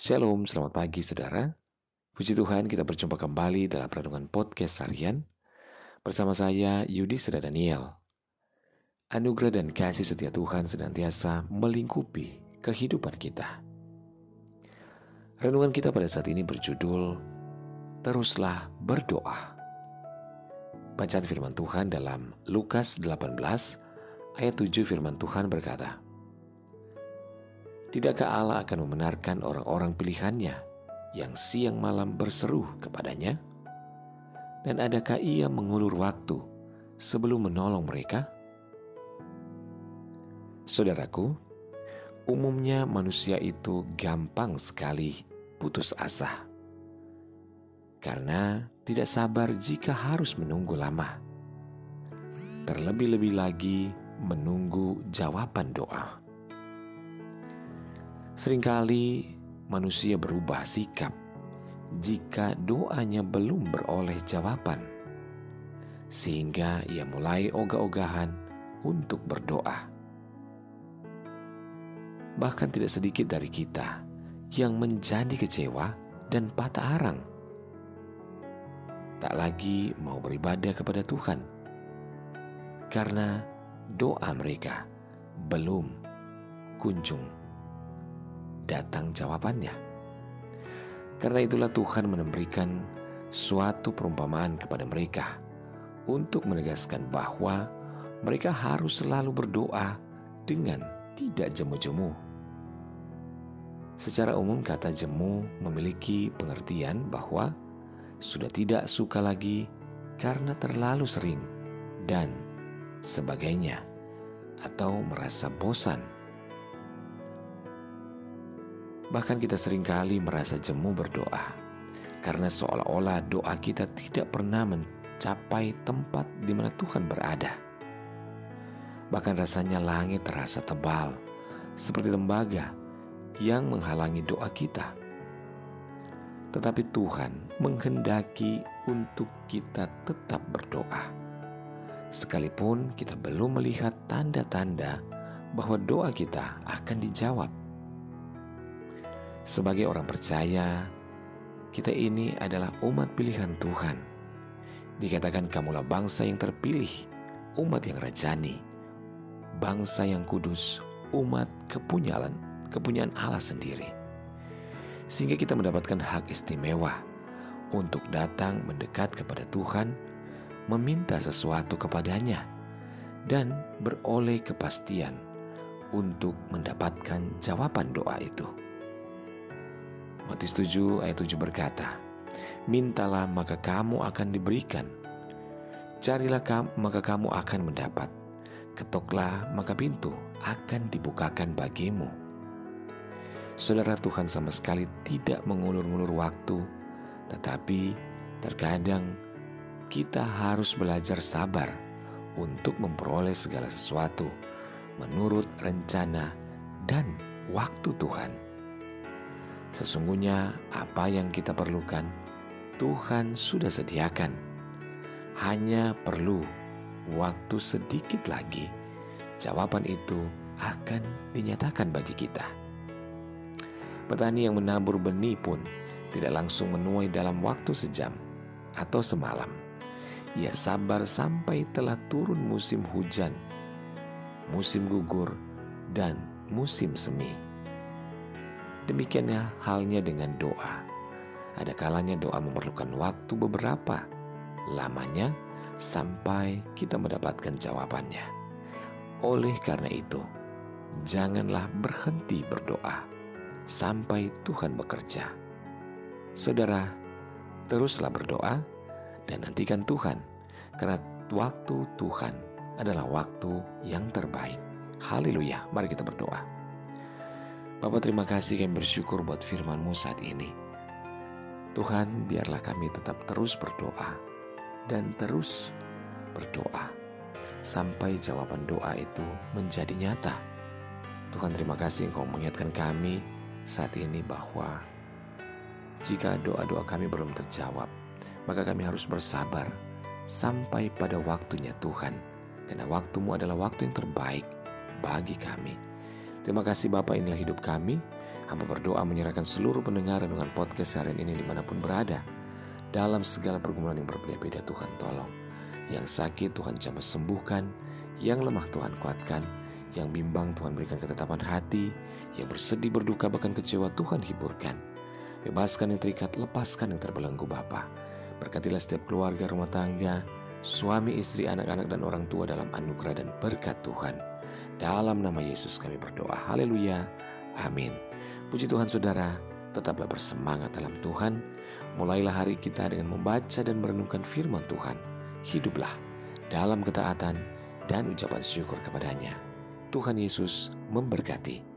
Shalom, selamat pagi saudara. Puji Tuhan kita berjumpa kembali dalam Renungan Podcast Harian bersama saya Yudi Seda Daniel. Anugerah dan kasih setia Tuhan senantiasa melingkupi kehidupan kita. Renungan kita pada saat ini berjudul Teruslah Berdoa. Bacaan firman Tuhan dalam Lukas 18 ayat 7 firman Tuhan berkata, Tidakkah Allah akan membenarkan orang-orang pilihannya yang siang malam berseru kepadanya? Dan adakah ia mengulur waktu sebelum menolong mereka? Saudaraku, umumnya manusia itu gampang sekali putus asa. Karena tidak sabar jika harus menunggu lama. Terlebih-lebih lagi menunggu jawaban doa. Seringkali manusia berubah sikap jika doanya belum beroleh jawaban, sehingga ia mulai ogah-ogahan untuk berdoa. Bahkan tidak sedikit dari kita yang menjadi kecewa dan patah arang. Tak lagi mau beribadah kepada Tuhan karena doa mereka belum kunjung datang jawabannya. Karena itulah Tuhan memberikan suatu perumpamaan kepada mereka untuk menegaskan bahwa mereka harus selalu berdoa dengan tidak jemu-jemu. Secara umum kata jemu memiliki pengertian bahwa sudah tidak suka lagi karena terlalu sering dan sebagainya atau merasa bosan Bahkan kita sering kali merasa jemu berdoa karena seolah-olah doa kita tidak pernah mencapai tempat di mana Tuhan berada. Bahkan rasanya langit terasa tebal seperti tembaga yang menghalangi doa kita. Tetapi Tuhan menghendaki untuk kita tetap berdoa. Sekalipun kita belum melihat tanda-tanda bahwa doa kita akan dijawab. Sebagai orang percaya, kita ini adalah umat pilihan Tuhan. Dikatakan kamulah bangsa yang terpilih, umat yang rajani, bangsa yang kudus, umat kepunyaan, kepunyaan Allah sendiri. Sehingga kita mendapatkan hak istimewa untuk datang mendekat kepada Tuhan, meminta sesuatu kepadanya, dan beroleh kepastian untuk mendapatkan jawaban doa itu. Matius 7 ayat 7 berkata, Mintalah maka kamu akan diberikan. Carilah kamu maka kamu akan mendapat. Ketoklah maka pintu akan dibukakan bagimu. Saudara Tuhan sama sekali tidak mengulur-ulur waktu, tetapi terkadang kita harus belajar sabar untuk memperoleh segala sesuatu menurut rencana dan waktu Tuhan. Sesungguhnya apa yang kita perlukan Tuhan sudah sediakan. Hanya perlu waktu sedikit lagi jawaban itu akan dinyatakan bagi kita. Petani yang menabur benih pun tidak langsung menuai dalam waktu sejam atau semalam. Ia sabar sampai telah turun musim hujan, musim gugur, dan musim semi. Demikiannya halnya dengan doa. Ada kalanya doa memerlukan waktu beberapa lamanya sampai kita mendapatkan jawabannya. Oleh karena itu, janganlah berhenti berdoa sampai Tuhan bekerja. Saudara, teruslah berdoa dan nantikan Tuhan, karena waktu Tuhan adalah waktu yang terbaik. Haleluya, mari kita berdoa. Bapak terima kasih kami bersyukur buat firman-Mu saat ini. Tuhan biarlah kami tetap terus berdoa dan terus berdoa sampai jawaban doa itu menjadi nyata. Tuhan terima kasih Engkau mengingatkan kami saat ini bahwa jika doa-doa kami belum terjawab, maka kami harus bersabar sampai pada waktunya Tuhan. Karena waktumu adalah waktu yang terbaik bagi kami. Terima kasih Bapak inilah hidup kami. Hamba berdoa menyerahkan seluruh pendengar dengan podcast hari ini di mana pun berada. Dalam segala pergumulan yang berbeda-beda Tuhan tolong. Yang sakit Tuhan jamah sembuhkan, yang lemah Tuhan kuatkan, yang bimbang Tuhan berikan ketetapan hati, yang bersedih berduka bahkan kecewa Tuhan hiburkan. Bebaskan yang terikat, lepaskan yang terbelenggu Bapa. Berkatilah setiap keluarga rumah tangga, suami, istri, anak-anak dan orang tua dalam anugerah dan berkat Tuhan. Dalam nama Yesus kami berdoa. Haleluya. Amin. Puji Tuhan saudara, tetaplah bersemangat dalam Tuhan. Mulailah hari kita dengan membaca dan merenungkan firman Tuhan. Hiduplah dalam ketaatan dan ucapan syukur kepadanya. Tuhan Yesus memberkati.